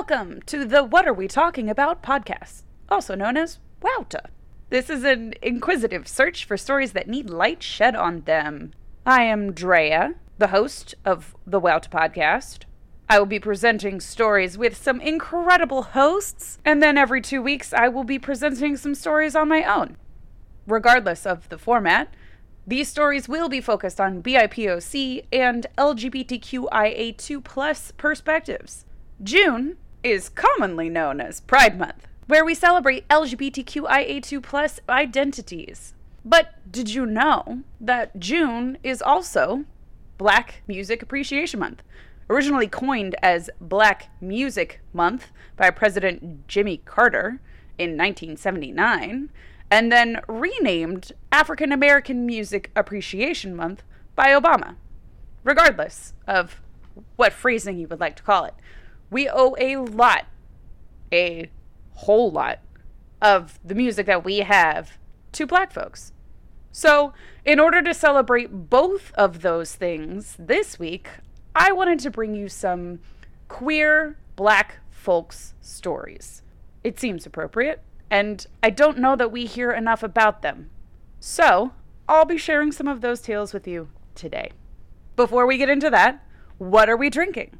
Welcome to the What Are We Talking About podcast, also known as WAWTA. This is an inquisitive search for stories that need light shed on them. I am Drea, the host of the WAWTA podcast. I will be presenting stories with some incredible hosts, and then every two weeks I will be presenting some stories on my own. Regardless of the format, these stories will be focused on BIPOC and LGBTQIA2 plus perspectives. June is commonly known as Pride Month, where we celebrate LGBTQIA2 plus identities. But did you know that June is also Black Music Appreciation Month? Originally coined as Black Music Month by President Jimmy Carter in 1979, and then renamed African American Music Appreciation Month by Obama. Regardless of what phrasing you would like to call it, we owe a lot, a whole lot, of the music that we have to black folks. So, in order to celebrate both of those things this week, I wanted to bring you some queer black folks stories. It seems appropriate, and I don't know that we hear enough about them. So, I'll be sharing some of those tales with you today. Before we get into that, what are we drinking?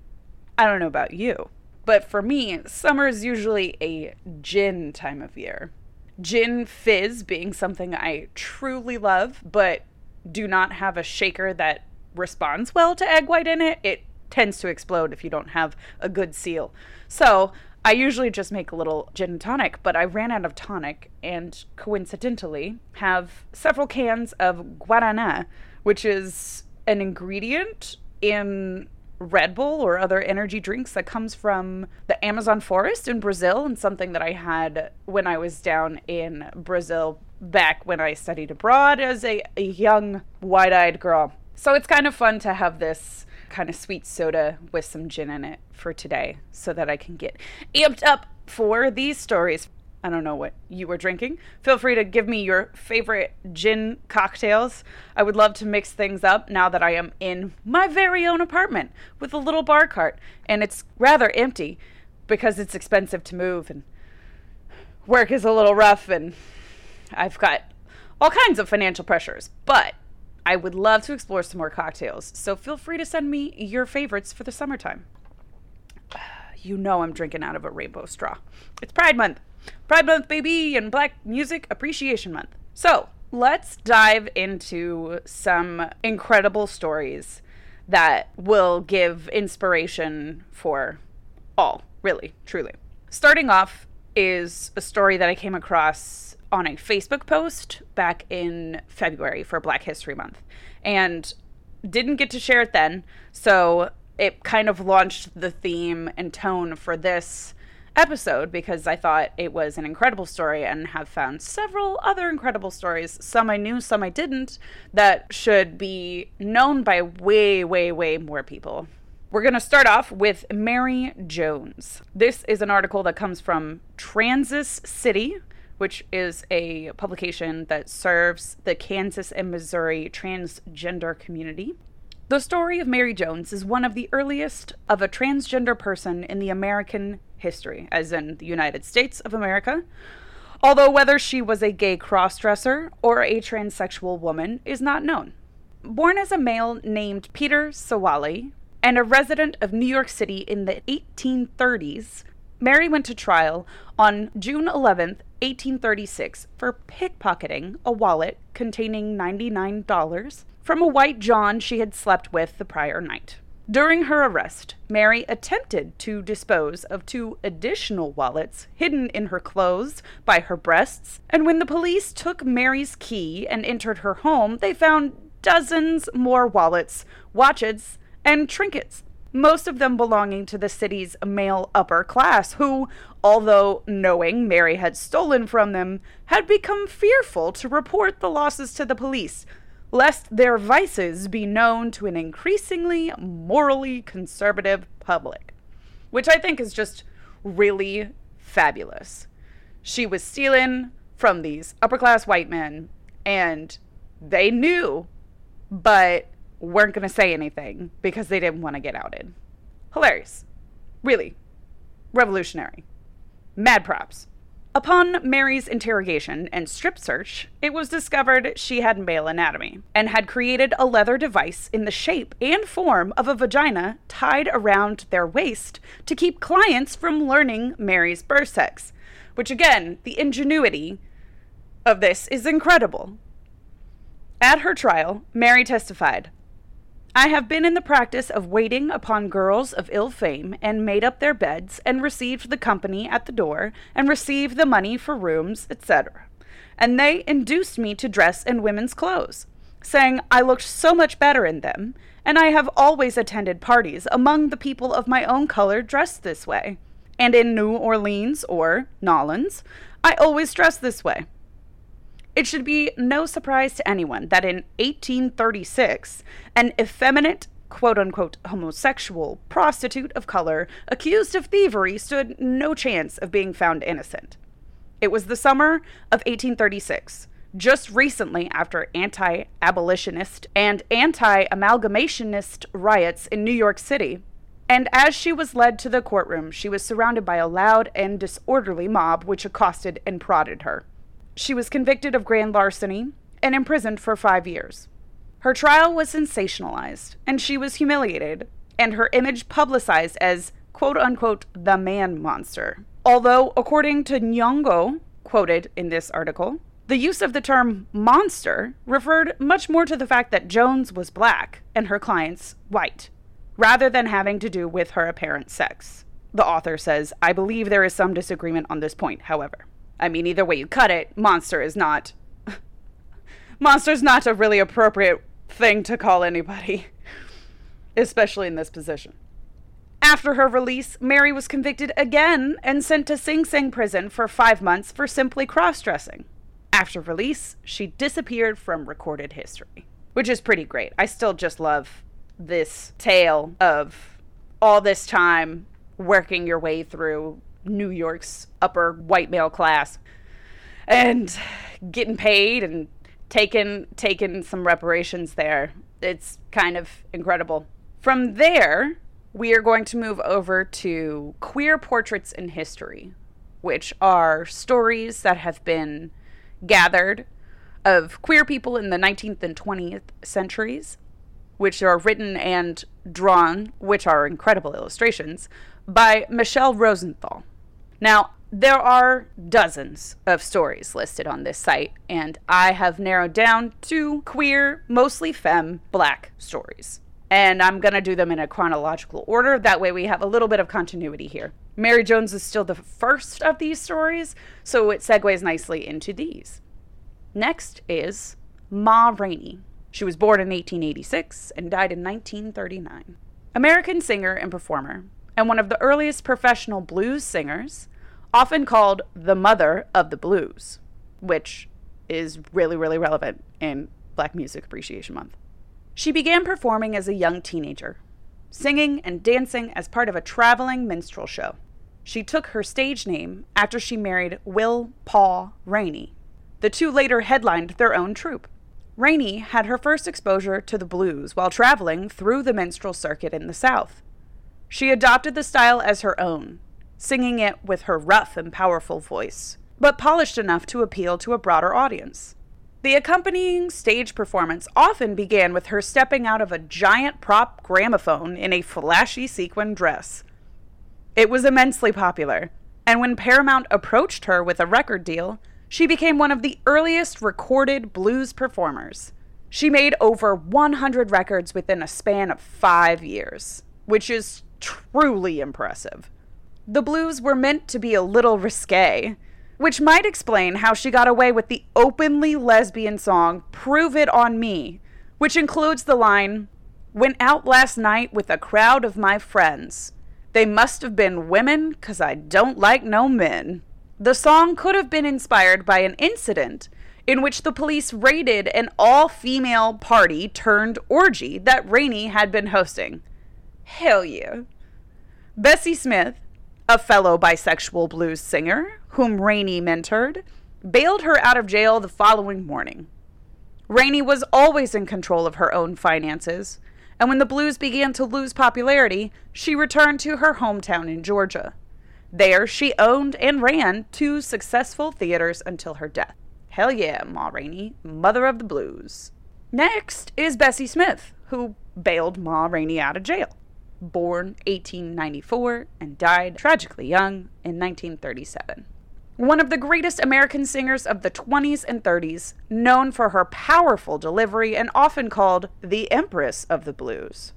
I don't know about you, but for me, summer is usually a gin time of year. Gin fizz being something I truly love, but do not have a shaker that responds well to egg white in it. It tends to explode if you don't have a good seal. So I usually just make a little gin and tonic, but I ran out of tonic and coincidentally have several cans of guarana, which is an ingredient in Red Bull or other energy drinks that comes from the Amazon forest in Brazil and something that I had when I was down in Brazil back when I studied abroad as a, a young wide eyed girl. So it's kind of fun to have this kind of sweet soda with some gin in it for today so that I can get amped up for these stories. I don't know what you were drinking. Feel free to give me your favorite gin cocktails. I would love to mix things up now that I am in my very own apartment with a little bar cart and it's rather empty because it's expensive to move and work is a little rough and I've got all kinds of financial pressures. But I would love to explore some more cocktails, so feel free to send me your favorites for the summertime. You know I'm drinking out of a rainbow straw. It's Pride Month. Pride Month, baby, and Black Music Appreciation Month. So let's dive into some incredible stories that will give inspiration for all, really, truly. Starting off is a story that I came across on a Facebook post back in February for Black History Month and didn't get to share it then. So it kind of launched the theme and tone for this episode because I thought it was an incredible story and have found several other incredible stories, some I knew, some I didn't, that should be known by way, way, way more people. We're going to start off with Mary Jones. This is an article that comes from TransAsCity, which is a publication that serves the Kansas and Missouri transgender community. The story of Mary Jones is one of the earliest of a transgender person in the American history, as in the United States of America. Although whether she was a gay crossdresser or a transsexual woman is not known. Born as a male named Peter Sewally and a resident of New York City in the 1830s, Mary went to trial on June 11th, 1836, for pickpocketing a wallet containing $99 from a white John she had slept with the prior night. During her arrest, Mary attempted to dispose of two additional wallets hidden in her clothes by her breasts, and when the police took Mary's key and entered her home, they found dozens more wallets, watches, and trinkets most of them belonging to the city's male upper class, who, although knowing Mary had stolen from them, had become fearful to report the losses to the police, lest their vices be known to an increasingly morally conservative public. Which I think is just really fabulous. She was stealing from these upper class white men, and they knew, but weren't going to say anything because they didn't want to get outed. Hilarious. Really. revolutionary. Mad props. Upon Mary's interrogation and strip search, it was discovered she had male anatomy and had created a leather device in the shape and form of a vagina tied around their waist to keep clients from learning Mary's birth sex. Which, again, the ingenuity of this is incredible. At her trial, Mary testified I have been in the practice of waiting upon girls of ill fame, and made up their beds, and received the company at the door, and received the money for rooms, etc. And they induced me to dress in women's clothes, saying I looked so much better in them, and I have always attended parties among the people of my own color dressed this way. And in New Orleans or Nolans, I always dress this way. It should be no surprise to anyone that in 1836, an effeminate, quote unquote, homosexual prostitute of color accused of thievery stood no chance of being found innocent. It was the summer of 1836, just recently after anti abolitionist and anti amalgamationist riots in New York City. And as she was led to the courtroom, she was surrounded by a loud and disorderly mob which accosted and prodded her. She was convicted of grand larceny and imprisoned for five years. Her trial was sensationalized, and she was humiliated, and her image publicized as quote unquote the man monster. Although, according to Nyong'o, quoted in this article, the use of the term monster referred much more to the fact that Jones was black and her clients white, rather than having to do with her apparent sex. The author says, I believe there is some disagreement on this point, however. I mean, either way you cut it, monster is not. Monster's not a really appropriate thing to call anybody, especially in this position. After her release, Mary was convicted again and sent to Sing Sing prison for five months for simply cross dressing. After release, she disappeared from recorded history, which is pretty great. I still just love this tale of all this time working your way through New York's upper white male class and getting paid and taking taking some reparations there. It's kind of incredible. From there, we are going to move over to queer portraits in history, which are stories that have been gathered of queer people in the 19th and 20th centuries, which are written and drawn, which are incredible illustrations, by Michelle Rosenthal. Now, there are dozens of stories listed on this site, and I have narrowed down two queer, mostly femme, black stories. And I'm going to do them in a chronological order. That way, we have a little bit of continuity here. Mary Jones is still the first of these stories, so it segues nicely into these. Next is Ma Rainey. She was born in 1886 and died in 1939. American singer and performer, and one of the earliest professional blues singers, often called the mother of the blues, which is really, really relevant in Black Music Appreciation Month. She began performing as a young teenager, singing and dancing as part of a traveling minstrel show. She took her stage name after she married Will Paul Rainey. The two later headlined their own troupe. Rainey had her first exposure to the blues while traveling through the minstrel circuit in the South. She adopted the style as her own, singing it with her rough and powerful voice, but polished enough to appeal to a broader audience. The accompanying stage performance often began with her stepping out of a giant prop gramophone in a flashy sequin dress. It was immensely popular, and when Paramount approached her with a record deal, she became one of the earliest recorded blues performers. She made over 100 records within a span of five years, which is truly impressive the blues were meant to be a little risque, which might explain how she got away with the openly lesbian song Prove It On Me, which includes the line Went out last night with a crowd of my friends. They must have been women, 'cause I don't like no men. The song could have been inspired by an incident in which the police raided an all female party turned orgy that Rainey had been hosting. Hell yeah. Bessie Smith, a fellow bisexual blues singer, whom Rainey mentored, bailed her out of jail the following morning. Rainey was always in control of her own finances, and when the blues began to lose popularity, she returned to her hometown in Georgia. There, she owned and ran two successful theaters until her death. Hell yeah, Ma Rainey, mother of the blues. Next is Bessie Smith, who bailed Ma Rainey out of jail. Born 1894 and died tragically young in 1937. One of the greatest American singers of the 20s and 30s, known for her powerful delivery and often called the Empress of the Blues.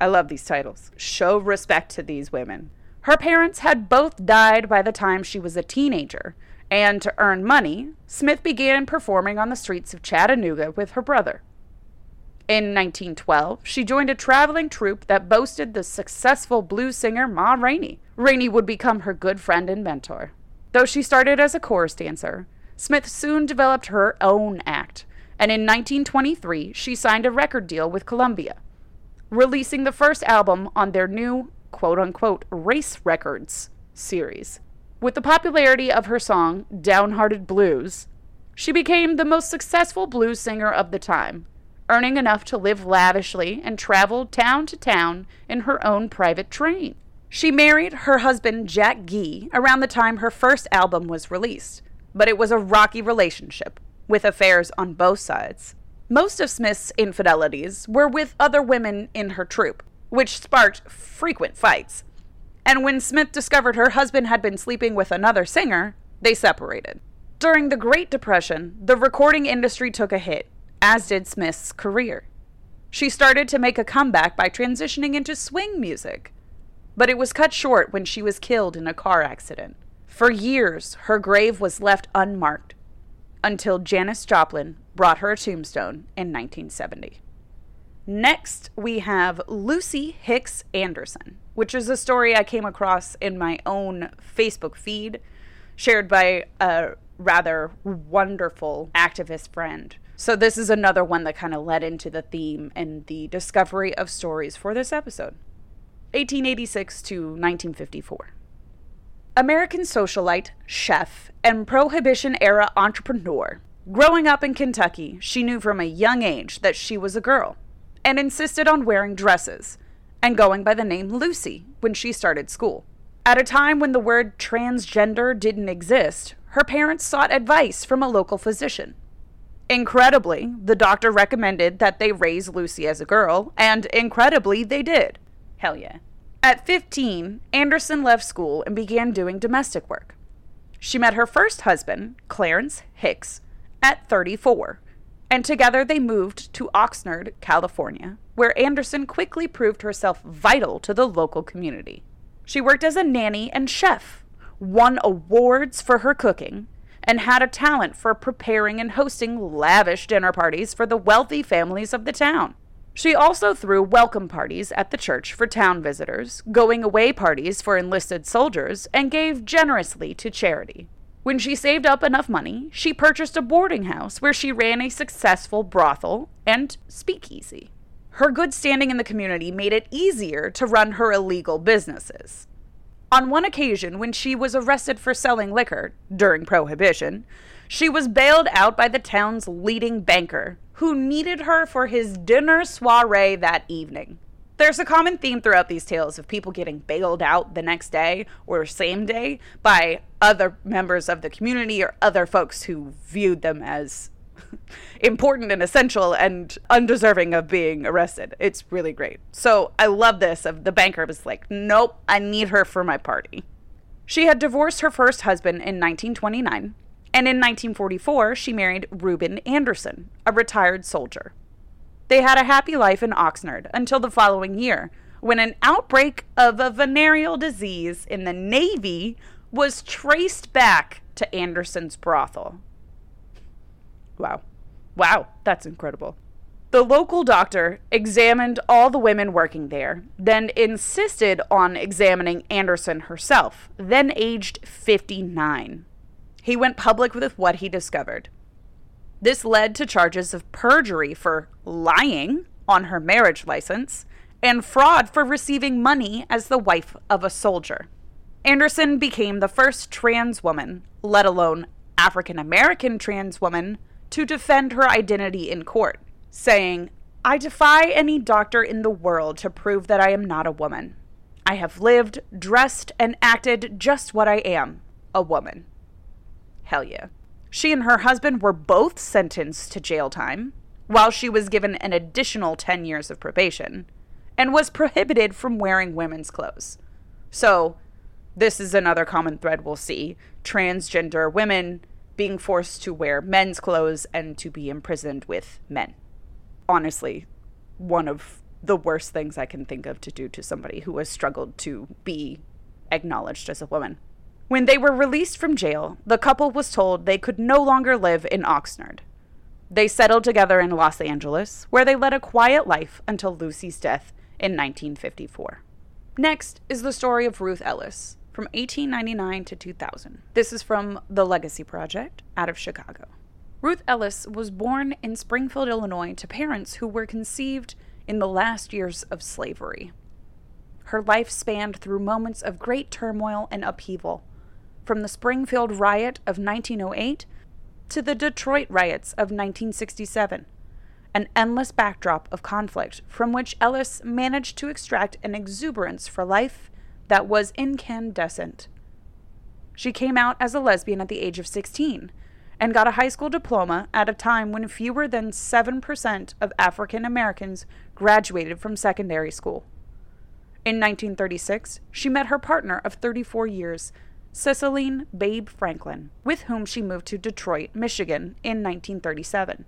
I love these titles. Show respect to these women. Her parents had both died by the time she was a teenager, and to earn money, Smith began performing on the streets of Chattanooga with her brother. In 1912, she joined a traveling troupe that boasted the successful blues singer Ma Rainey. Rainey would become her good friend and mentor. Though she started as a chorus dancer, Smith soon developed her own act, and in 1923 she signed a record deal with Columbia, releasing the first album on their new quote unquote race records series. With the popularity of her song Downhearted Blues, she became the most successful blues singer of the time, earning enough to live lavishly and travel town to town in her own private train. She married her husband Jack Gee around the time her first album was released, but it was a rocky relationship, with affairs on both sides. Most of Smith's infidelities were with other women in her troupe, which sparked frequent fights. And when Smith discovered her husband had been sleeping with another singer, they separated. During the Great Depression, the recording industry took a hit, as did Smith's career. She started to make a comeback by transitioning into swing music, but it was cut short when she was killed in a car accident. For years, her grave was left unmarked until Janis Joplin brought her a tombstone in 1970. Next, we have Lucy Hicks Anderson, which is a story I came across in my own Facebook feed, shared by a rather wonderful activist friend. So, this is another one that kind of led into the theme and the discovery of stories for this episode 1886 to 1954. American socialite, chef, and Prohibition era entrepreneur. Growing up in Kentucky, she knew from a young age that she was a girl and insisted on wearing dresses and going by the name Lucy when she started school. At a time when the word transgender didn't exist, her parents sought advice from a local physician. Incredibly, the doctor recommended that they raise Lucy as a girl, and incredibly, they did. Hell yeah. At 15, Anderson left school and began doing domestic work. She met her first husband, Clarence Hicks, at 34 and together they moved to Oxnard, California, where Anderson quickly proved herself vital to the local community. She worked as a nanny and chef, won awards for her cooking, and had a talent for preparing and hosting lavish dinner parties for the wealthy families of the town. She also threw welcome parties at the church for town visitors, going away parties for enlisted soldiers, and gave generously to charity. When she saved up enough money, she purchased a boarding house where she ran a successful brothel and speakeasy. Her good standing in the community made it easier to run her illegal businesses. On one occasion, when she was arrested for selling liquor during Prohibition, she was bailed out by the town's leading banker, who needed her for his dinner soiree that evening. There's a common theme throughout these tales of people getting bailed out the next day or same day by other members of the community or other folks who viewed them as important and essential and undeserving of being arrested. It's really great. So I love this of the banker was like, "Nope, I need her for my party." She had divorced her first husband in 1929, and in 1944 she married Reuben Anderson, a retired soldier. They had a happy life in Oxnard until the following year, when an outbreak of a venereal disease in the Navy was traced back to Anderson's brothel. Wow. Wow, that's incredible. The local doctor examined all the women working there, then insisted on examining Anderson herself, then aged 59. He went public with what he discovered. This led to charges of perjury for lying on her marriage license and fraud for receiving money as the wife of a soldier. Anderson became the first trans woman, let alone African American trans woman, to defend her identity in court, saying, I defy any doctor in the world to prove that I am not a woman. I have lived, dressed, and acted just what I am a woman. Hell yeah. She and her husband were both sentenced to jail time, while she was given an additional 10 years of probation, and was prohibited from wearing women's clothes. So, this is another common thread we'll see transgender women being forced to wear men's clothes and to be imprisoned with men. Honestly, one of the worst things I can think of to do to somebody who has struggled to be acknowledged as a woman. When they were released from jail, the couple was told they could no longer live in Oxnard. They settled together in Los Angeles, where they led a quiet life until Lucy's death in 1954. Next is the story of Ruth Ellis from 1899 to 2000. This is from The Legacy Project out of Chicago. Ruth Ellis was born in Springfield, Illinois, to parents who were conceived in the last years of slavery. Her life spanned through moments of great turmoil and upheaval, from the Springfield riot of 1908 to the Detroit riots of 1967, an endless backdrop of conflict from which Ellis managed to extract an exuberance for life that was incandescent. She came out as a lesbian at the age of 16 and got a high school diploma at a time when fewer than 7% of African Americans graduated from secondary school. In 1936, she met her partner of 34 years, Ceciline Babe Franklin, with whom she moved to Detroit, Michigan in 1937.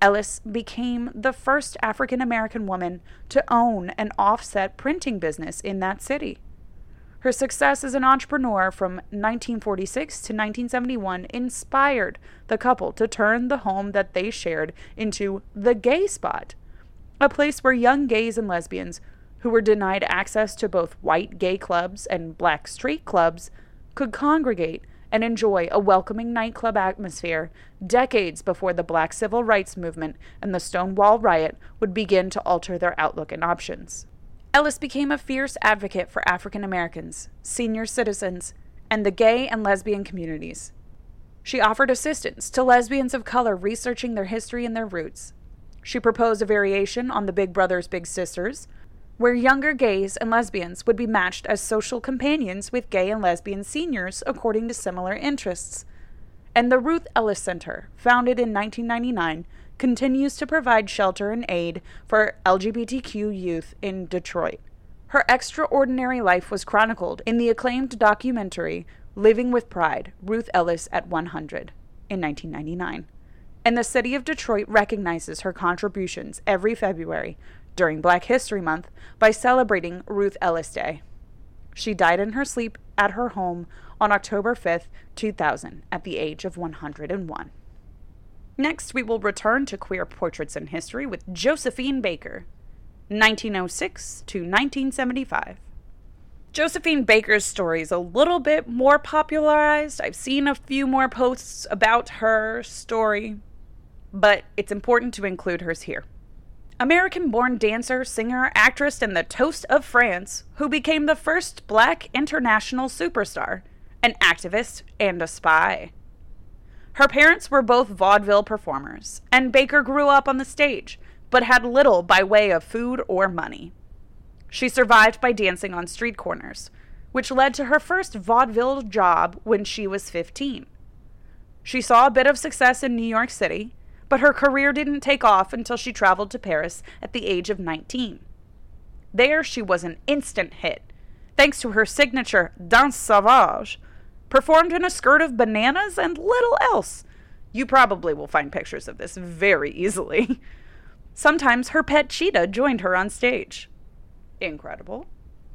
Ellis became the first African American woman to own an offset printing business in that city. Her success as an entrepreneur from 1946 to 1971 inspired the couple to turn the home that they shared into the gay spot, a place where young gays and lesbians who were denied access to both white gay clubs and black straight clubs could congregate and enjoy a welcoming nightclub atmosphere decades before the black civil rights movement and the Stonewall riot would begin to alter their outlook and options. Ellis became a fierce advocate for African Americans, senior citizens, and the gay and lesbian communities. She offered assistance to lesbians of color researching their history and their roots. She proposed a variation on the Big Brothers Big Sisters, where younger gays and lesbians would be matched as social companions with gay and lesbian seniors according to similar interests. And the Ruth Ellis Center, founded in 1999, continues to provide shelter and aid for LGBTQ youth in Detroit. Her extraordinary life was chronicled in the acclaimed documentary Living with Pride Ruth Ellis at 100 in 1999. And the city of Detroit recognizes her contributions every February during Black History Month by celebrating Ruth Ellis Day. She died in her sleep at her home on October 5th, 2000, at the age of 101. Next, we will return to queer portraits in history with Josephine Baker, 1906 to 1975. Josephine Baker's story is a little bit more popularized. I've seen a few more posts about her story, but it's important to include hers here. American born dancer, singer, actress, and the toast of France, who became the first black international superstar, an activist, and a spy. Her parents were both vaudeville performers, and Baker grew up on the stage, but had little by way of food or money. She survived by dancing on street corners, which led to her first vaudeville job when she was 15. She saw a bit of success in New York City, but her career didn't take off until she traveled to Paris at the age of 19. There, she was an instant hit, thanks to her signature Danse Sauvage, performed in a skirt of bananas and little else. You probably will find pictures of this very easily. Sometimes her pet cheetah joined her on stage. Incredible.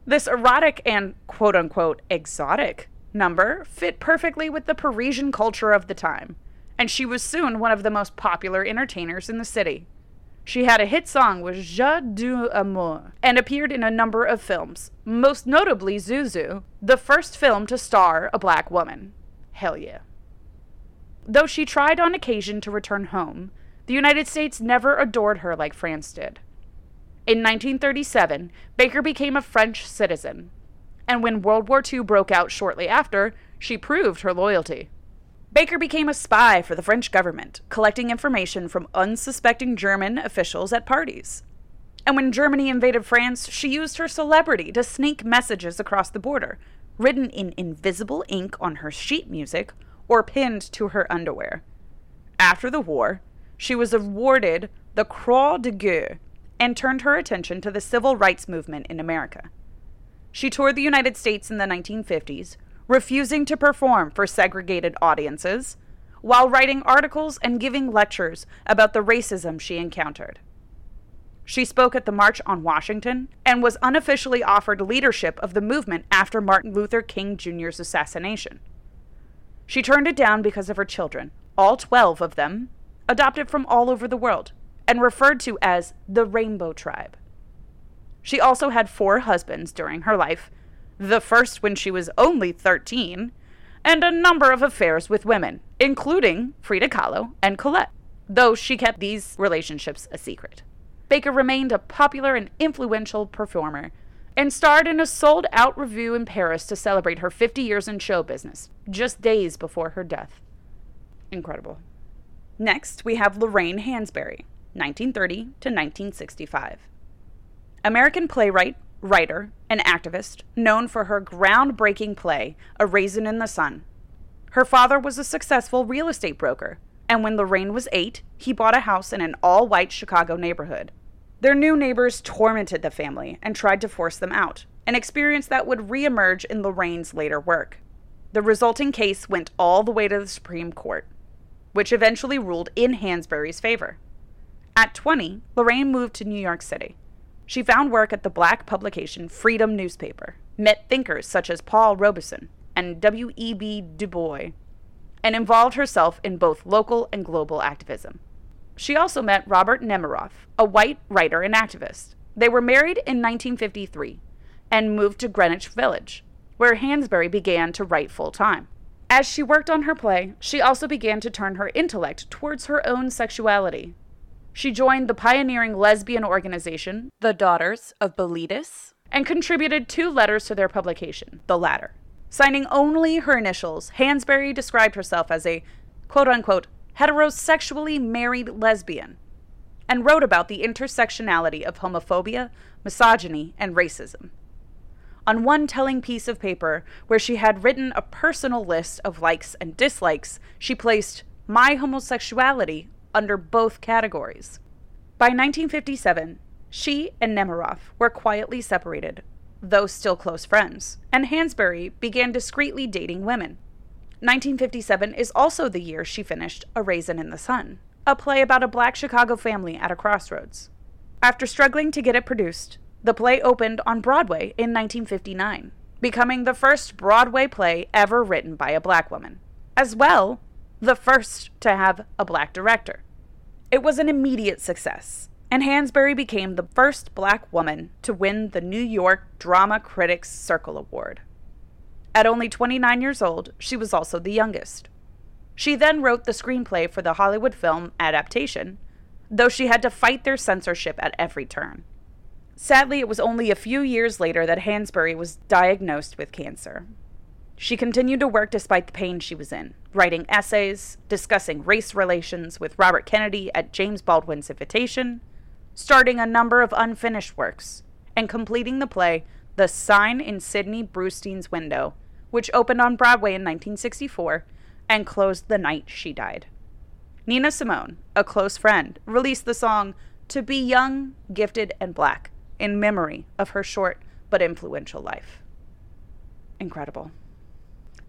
This erotic and quote unquote exotic number fit perfectly with the Parisian culture of the time, and she was soon one of the most popular entertainers in the city. She had a hit song with J'ai deux amours and appeared in a number of films, most notably Zouzou, the first film to star a black woman. Hell yeah. Though she tried on occasion to return home, the United States never adored her like France did. In 1937, Baker became a French citizen, and when World War II broke out shortly after, she proved her loyalty. Baker became a spy for the French government, collecting information from unsuspecting German officials at parties. And when Germany invaded France, she used her celebrity to sneak messages across the border, written in invisible ink on her sheet music or pinned to her underwear. After the war, she was awarded the Croix de Guerre and turned her attention to the civil rights movement in America. She toured the United States in the 1950s, refusing to perform for segregated audiences, while writing articles and giving lectures about the racism she encountered. She spoke at the March on Washington and was unofficially offered leadership of the movement after Martin Luther King Jr.'s assassination. She turned it down because of her children, all 12 of them, adopted from all over the world, and referred to as the Rainbow Tribe. She also had four husbands during her life, the first when she was only 13, and a number of affairs with women, including Frida Kahlo and Colette, though she kept these relationships a secret. Baker remained a popular and influential performer and starred in a sold out revue in Paris to celebrate her 50 years in show business, just days before her death. Incredible. Next, we have Lorraine Hansberry, 1930 to 1965. American playwright, writer, and activist known for her groundbreaking play, A Raisin in the Sun. Her father was a successful real estate broker, and when Lorraine was eight, he bought a house in an all white Chicago neighborhood. Their new neighbors tormented the family and tried to force them out, an experience that would reemerge in Lorraine's later work. The resulting case went all the way to the Supreme Court, which eventually ruled in Hansberry's favor. At 20, Lorraine moved to New York City. She found work at the black publication Freedom newspaper, met thinkers such as Paul Robeson and W.E.B. Du Bois, and involved herself in both local and global activism. She also met Robert Nemiroff, a white writer and activist. They were married in 1953 and moved to Greenwich Village, where Hansberry began to write full time. As she worked on her play, she also began to turn her intellect towards her own sexuality. She joined the pioneering lesbian organization, the Daughters of Bilitis, and contributed two letters to their publication, The Ladder. Signing only her initials, Hansberry described herself as a quote unquote heterosexually married lesbian and wrote about the intersectionality of homophobia, misogyny, and racism. On one telling piece of paper where she had written a personal list of likes and dislikes, she placed my homosexuality under both categories. By 1957, she and Nemiroff were quietly separated, though still close friends, and Hansberry began discreetly dating women. 1957 is also the year she finished A Raisin in the Sun, a play about a black Chicago family at a crossroads. After struggling to get it produced, the play opened on Broadway in 1959, becoming the first Broadway play ever written by a black woman, as well the first to have a black director. It was an immediate success, and Hansberry became the first black woman to win the New York Drama Critics Circle Award. At only 29 years old, she was also the youngest. She then wrote the screenplay for the Hollywood film adaptation, though she had to fight their censorship at every turn. Sadly, it was only a few years later that Hansberry was diagnosed with cancer. She continued to work despite the pain she was in, writing essays, discussing race relations with Robert Kennedy at James Baldwin's invitation, starting a number of unfinished works, and completing the play The Sign in Sidney Brustein's Window, which opened on Broadway in 1964 and closed the night she died. Nina Simone, a close friend, released the song To Be Young, Gifted, and Black in memory of her short but influential life. Incredible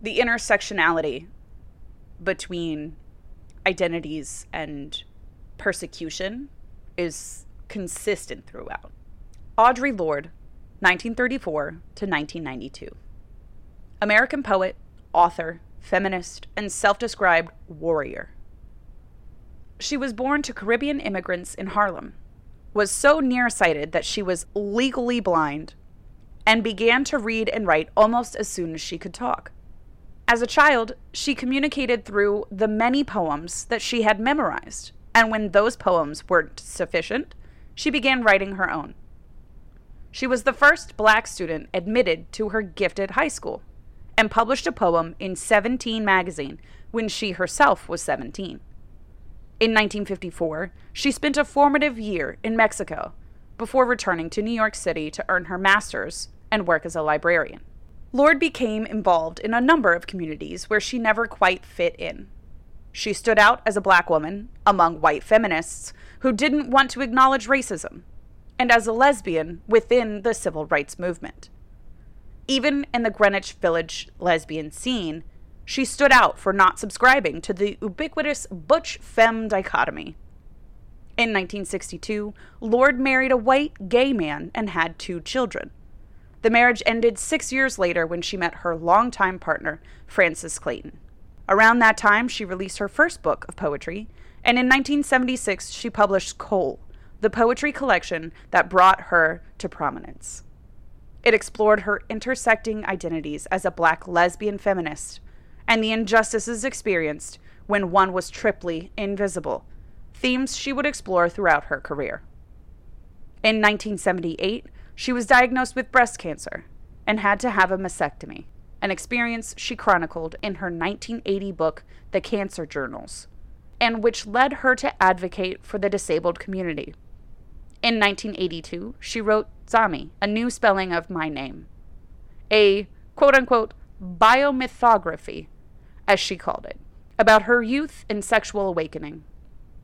the intersectionality between identities and persecution is consistent throughout. Audre Lorde, 1934 to 1992. American poet, author, feminist, and self described warrior. She was born to Caribbean immigrants in Harlem, was so nearsighted that she was legally blind, and began to read and write almost as soon as she could talk. As a child, she communicated through the many poems that she had memorized, and when those poems weren't sufficient, she began writing her own. She was the first black student admitted to her gifted high school and published a poem in 17 magazine when she herself was 17. In 1954, she spent a formative year in Mexico, before returning to New York City to earn her master's and work as a librarian. Lorde became involved in a number of communities where she never quite fit in. She stood out as a black woman among white feminists who didn't want to acknowledge racism, and as a lesbian within the civil rights movement. Even in the Greenwich Village lesbian scene, she stood out for not subscribing to the ubiquitous butch femme dichotomy. In 1962, Lorde married a white gay man and had two children. The marriage ended six years later when she met her longtime partner, Frances Clayton. Around that time, she released her first book of poetry, and in 1976, she published Coal, the poetry collection that brought her to prominence. It explored her intersecting identities as a black lesbian feminist and the injustices experienced when one was triply invisible, themes she would explore throughout her career. In 1978, she was diagnosed with breast cancer and had to have a mastectomy, an experience she chronicled in her 1980 book, The Cancer Journals, and which led her to advocate for the disabled community. In 1982, she wrote Zami, a new spelling of my name, a quote unquote biomythography, as she called it, about her youth and sexual awakening.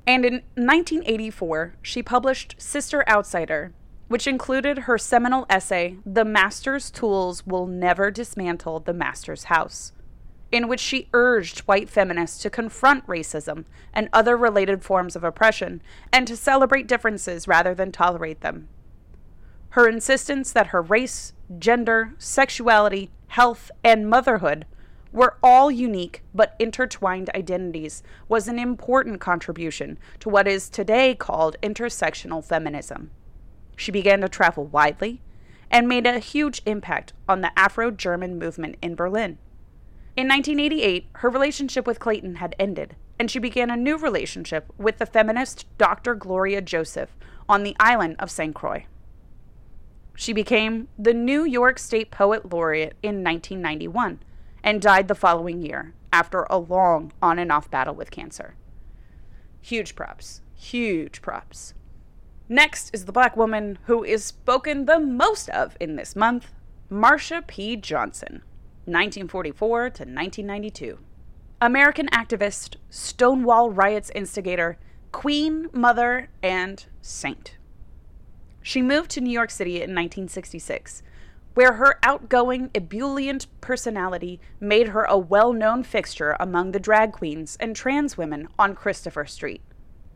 And in 1984, she published Sister Outsider, which included her seminal essay, The Master's Tools Will Never Dismantle the Master's House, in which she urged white feminists to confront racism and other related forms of oppression and to celebrate differences rather than tolerate them. Her insistence that her race, gender, sexuality, health, and motherhood were all unique but intertwined identities was an important contribution to what is today called intersectional feminism. She began to travel widely and made a huge impact on the Afro German movement in Berlin. In 1988, her relationship with Clayton had ended, and she began a new relationship with the feminist Dr. Gloria Joseph on the island of St. Croix. She became the New York State Poet Laureate in 1991 and died the following year after a long on and off battle with cancer. Huge props. Huge props. Next is the black woman who is spoken the most of in this month, Marsha P. Johnson, 1944 to 1992. American activist, Stonewall riots instigator, queen, mother, and saint. She moved to New York City in 1966, where her outgoing, ebullient personality made her a well known fixture among the drag queens and trans women on Christopher Street.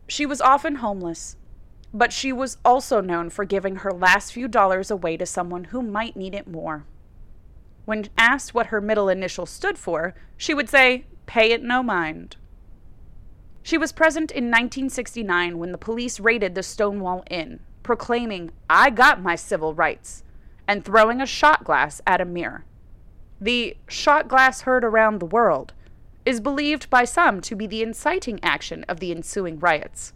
She was often homeless but she was also known for giving her last few dollars away to someone who might need it more. When asked what her middle initial stood for, she would say, Pay it no mind. She was present in 1969 when the police raided the Stonewall Inn, proclaiming, I got my civil rights, and throwing a shot glass at a mirror. The shot glass heard around the world is believed by some to be the inciting action of the ensuing riots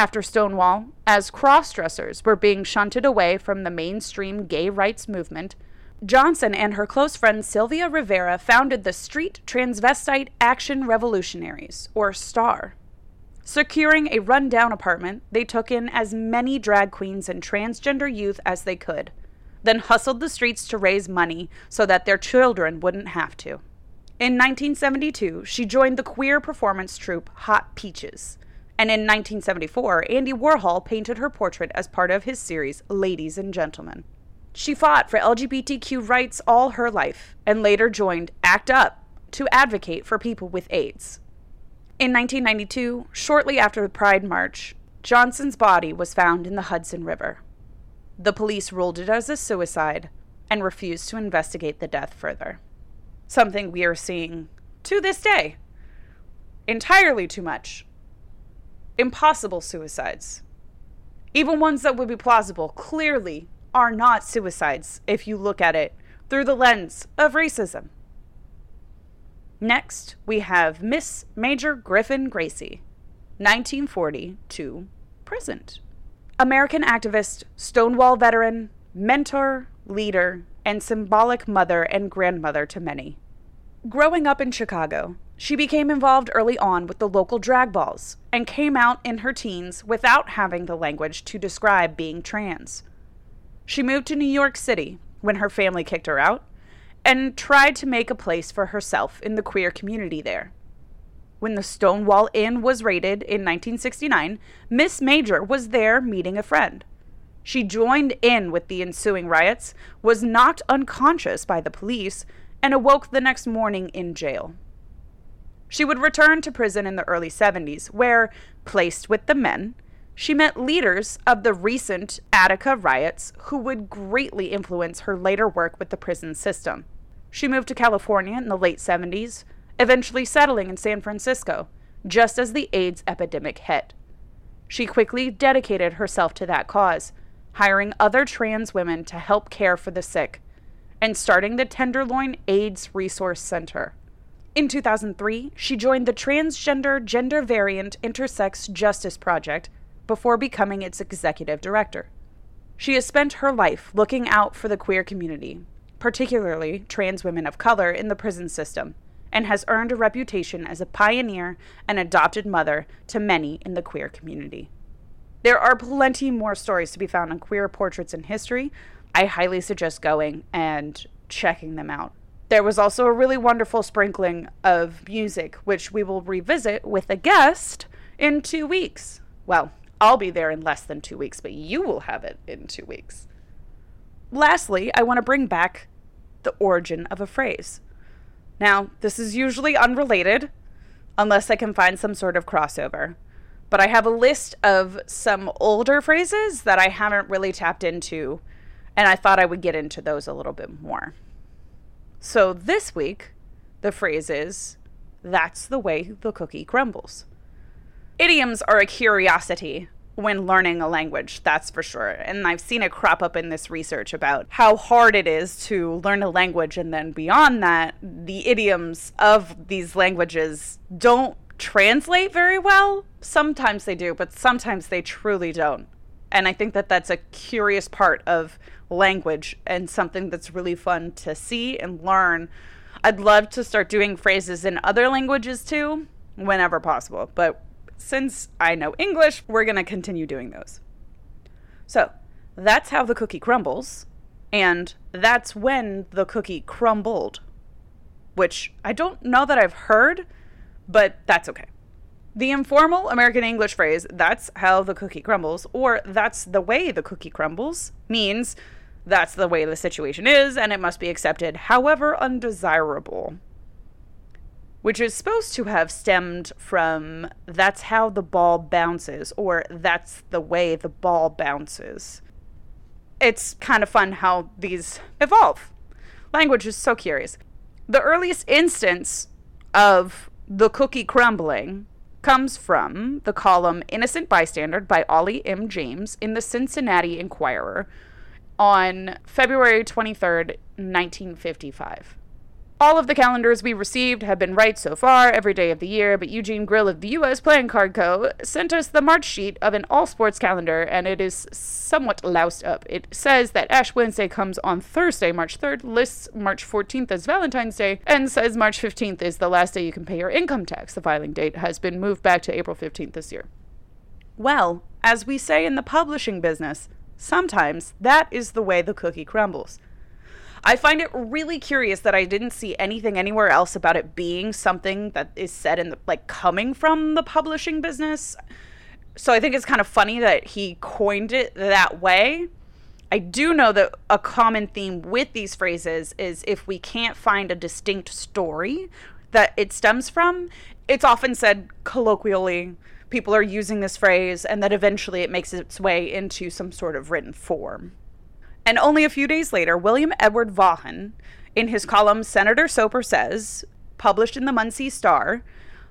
after Stonewall, as cross dressers were being shunted away from the mainstream gay rights movement, Johnson and her close friend Sylvia Rivera founded the Street Transvestite Action Revolutionaries, or STAR. Securing a rundown apartment, they took in as many drag queens and transgender youth as they could, then hustled the streets to raise money so that their children wouldn't have to. In 1972, she joined the queer performance troupe Hot Peaches and in 1974, Andy Warhol painted her portrait as part of his series Ladies and Gentlemen. She fought for LGBTQ rights all her life and later joined ACT UP to advocate for people with AIDS. In 1992, shortly after the Pride March, Johnson's body was found in the Hudson River. The police ruled it as a suicide and refused to investigate the death further. Something we are seeing to this day. Entirely too much impossible suicides. Even ones that would be plausible clearly are not suicides if you look at it through the lens of racism. Next, we have Miss Major Griffin Gracy, 1940 to present. American activist, Stonewall veteran, mentor, leader, and symbolic mother and grandmother to many. Growing up in Chicago, She became involved early on with the local drag balls and came out in her teens without having the language to describe being trans. She moved to New York City when her family kicked her out and tried to make a place for herself in the queer community there. When the Stonewall Inn was raided in 1969, Miss Major was there meeting a friend. She joined in with the ensuing riots, was knocked unconscious by the police, and awoke the next morning in jail. She would return to prison in the early 70s, where, placed with the men, she met leaders of the recent Attica riots who would greatly influence her later work with the prison system. She moved to California in the late 70s, eventually settling in San Francisco, just as the AIDS epidemic hit. She quickly dedicated herself to that cause, hiring other trans women to help care for the sick, and starting the Tenderloin AIDS Resource Center. In 2003, she joined the Transgender Gender Variant Intersex Justice Project before becoming its executive director. She has spent her life looking out for the queer community, particularly trans women of color in the prison system, and has earned a reputation as a pioneer and adopted mother to many in the queer community. There are plenty more stories to be found on queer portraits in history. I highly suggest going and checking them out. There was also a really wonderful sprinkling of music, which we will revisit with a guest in two weeks. Well, I'll be there in less than two weeks, but you will have it in two weeks. Lastly, I want to bring back the origin of a phrase. Now, this is usually unrelated, unless I can find some sort of crossover. But I have a list of some older phrases that I haven't really tapped into, and I thought I would get into those a little bit more. So this week, the phrase is, that's the way the cookie crumbles. Idioms are a curiosity when learning a language, that's for sure. And I've seen it crop up in this research about how hard it is to learn a language. And then beyond that, the idioms of these languages don't translate very well. Sometimes they do, but sometimes they truly don't. And I think that that's a curious part of language and something that's really fun to see and learn. I'd love to start doing phrases in other languages too, whenever possible. But since I know English, we're going to continue doing those. So that's how the cookie crumbles, and that's when the cookie crumbled, which I don't know that I've heard, but that's okay. The informal American English phrase, that's how the cookie crumbles, or that's the way the cookie crumbles, means that's the way the situation is and it must be accepted, however undesirable which is supposed to have stemmed from that's how the ball bounces, or that's the way the ball bounces. It's kind of fun how these evolve. Language is so curious. The earliest instance of the cookie crumbling comes from the column Innocent Bystander by Ollie M. James in the Cincinnati Enquirer on February 23rd, 1955. All of the calendars we received have been right so far, every day of the year, but Eugene Grill of the U.S. Playing Card Co. sent us the March sheet of an all sports calendar, and it is somewhat loused up. It says that Ash Wednesday comes on Thursday, March 3rd, lists March 14th as Valentine's Day, and says March 15th is the last day you can pay your income tax. The filing date has been moved back to April 15th this year. Well, as we say in the publishing business, sometimes that is the way the cookie crumbles. I find it really curious that I didn't see anything anywhere else about it being something that is said in the like coming from the publishing business. So I think it's kind of funny that he coined it that way. I do know that a common theme with these phrases is if we can't find a distinct story that it stems from, it's often said colloquially. People are using this phrase, and that eventually it makes its way into some sort of written form. And only a few days later, William Edward Vaughan, in his column Senator Soaper Says, published in the Muncie Star,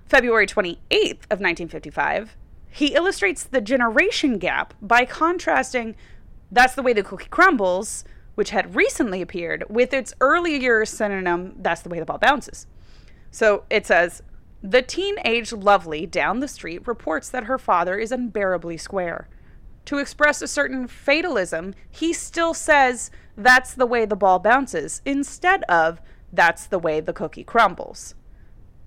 February 28th of 1955, he illustrates the generation gap by contrasting That's the Way the Cookie Crumbles, which had recently appeared, with its earlier synonym That's the Way the Ball Bounces. So it says, the teenage Lovely down the street reports that her father is unbearably square to express a certain fatalism, he still says that's the way the ball bounces instead of that's the way the cookie crumbles.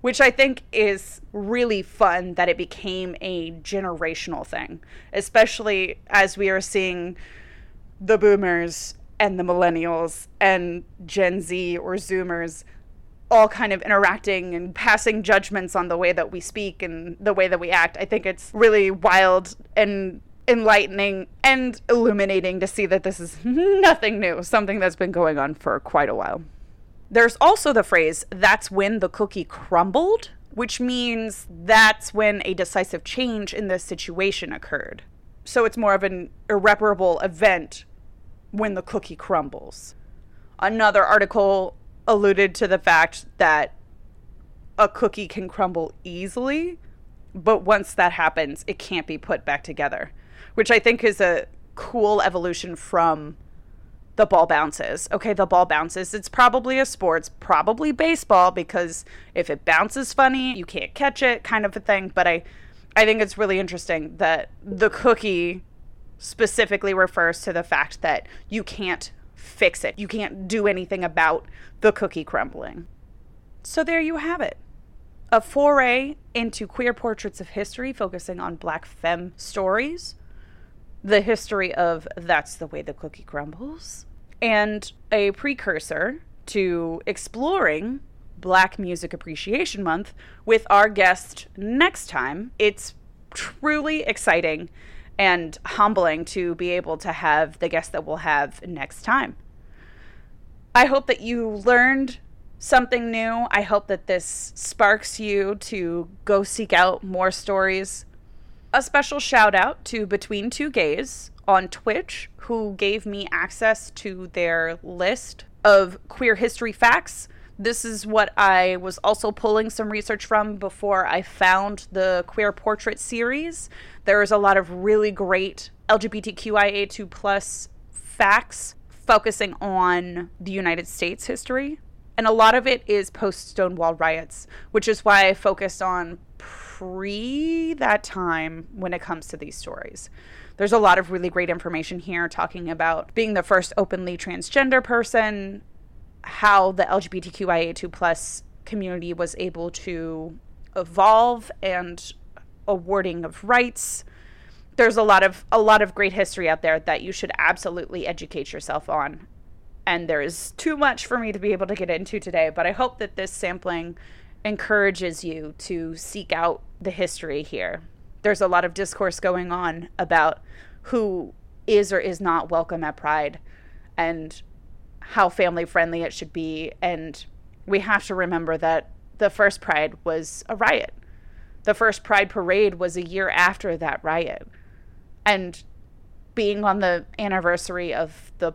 which I think is really fun that it became a generational thing, especially as we are seeing the boomers and the millennials and Gen Z or Zoomers all kind of interacting and passing judgments on the way that we speak and the way that we act. I think it's really wild and enlightening and illuminating to see that this is nothing new, something that's been going on for quite a while. There's also the phrase, that's when the cookie crumbled, which means that's when a decisive change in the situation occurred. So it's more of an irreparable event when the cookie crumbles. Another article alluded to the fact that a cookie can crumble easily, but once that happens, it can't be put back together, which I think is a cool evolution from the ball bounces. Okay, the ball bounces. It's probably a sports, probably baseball because if it bounces funny, you can't catch it, kind of a thing. But I, I think it's really interesting that the cookie specifically refers to the fact that you can't fix it. You can't do anything about the cookie crumbling. So there you have it. A foray into queer portraits of history focusing on black femme stories the history of That's the Way the Cookie Crumbles, and a precursor to exploring Black Music Appreciation Month with our guest next time. It's truly exciting and humbling to be able to have the guest that we'll have next time. I hope that you learned something new. I hope that this sparks you to go seek out more stories a special shout out to Between Two Gays on Twitch, who gave me access to their list of queer history facts. This is what I was also pulling some research from before I found the Queer Portrait series. There is a lot of really great LGBTQIA2 plus facts focusing on the United States history. And a lot of it is post Stonewall riots, which is why I focused on pre that time when it comes to these stories. There's a lot of really great information here talking about being the first openly transgender person, how the LGBTQIA2 plus community was able to evolve and awarding of rights. There's a lot of a lot of great history out there that you should absolutely educate yourself on. And there is too much for me to be able to get into today, but I hope that this sampling encourages you to seek out the history here. There's a lot of discourse going on about who is or is not welcome at Pride and how family friendly it should be. And we have to remember that the first Pride was a riot. The first Pride parade was a year after that riot. And being on the anniversary of the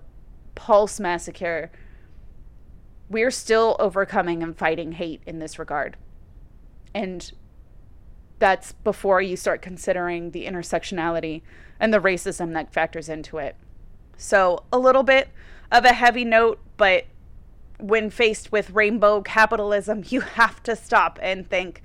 Pulse massacre we're still overcoming and fighting hate in this regard. And that's before you start considering the intersectionality and the racism that factors into it. So, a little bit of a heavy note, but when faced with rainbow capitalism, you have to stop and think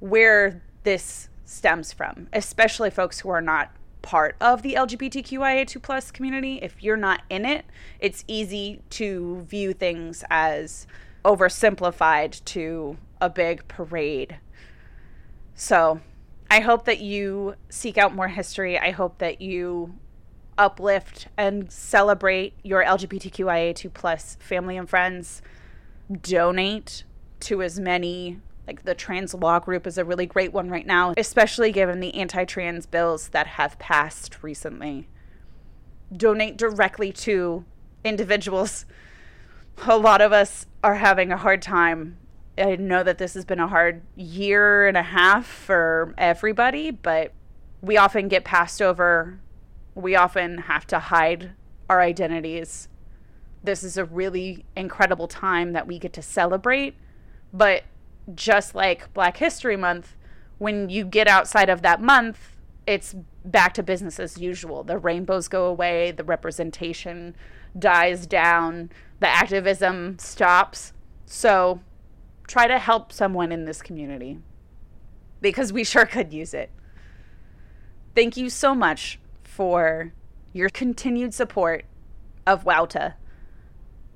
where this stems from, especially folks who are not part of the LGBTQIA2 plus community, if you're not in it, it's easy to view things as oversimplified to a big parade. So I hope that you seek out more history. I hope that you uplift and celebrate your LGBTQIA2 plus family and friends. Donate to as many like the trans law group is a really great one right now, especially given the anti trans bills that have passed recently. Donate directly to individuals. A lot of us are having a hard time. I know that this has been a hard year and a half for everybody, but we often get passed over. We often have to hide our identities. This is a really incredible time that we get to celebrate, but just like Black History Month, when you get outside of that month, it's back to business as usual. The rainbows go away, the representation dies down, the activism stops. So try to help someone in this community because we sure could use it. Thank you so much for your continued support of WAWTA.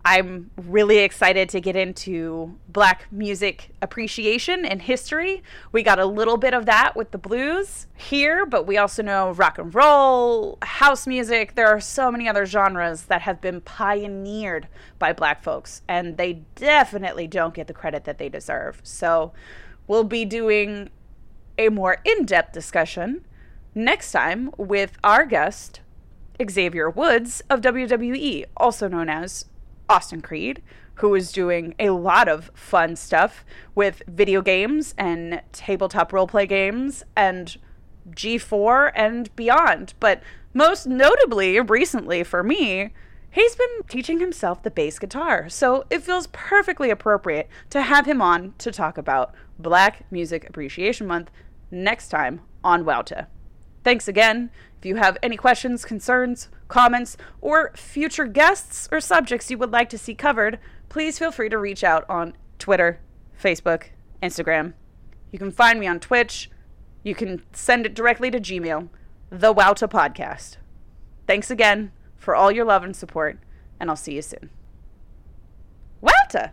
I'm really excited to get into black music appreciation and history. We got a little bit of that with the blues here, but we also know rock and roll, house music. There are so many other genres that have been pioneered by black folks, and they definitely don't get the credit that they deserve. So we'll be doing a more in depth discussion next time with our guest, Xavier Woods of WWE, also known as Austin Creed, who is doing a lot of fun stuff with video games and tabletop roleplay games and G4 and beyond. But most notably, recently for me, he's been teaching himself the bass guitar. So it feels perfectly appropriate to have him on to talk about Black Music Appreciation Month next time on WAWTA. Thanks again. If you have any questions, concerns, comments, or future guests or subjects you would like to see covered, please feel free to reach out on Twitter, Facebook, Instagram. You can find me on Twitch. You can send it directly to Gmail, the WAWTA Podcast. Thanks again for all your love and support, and I'll see you soon. WAWTA!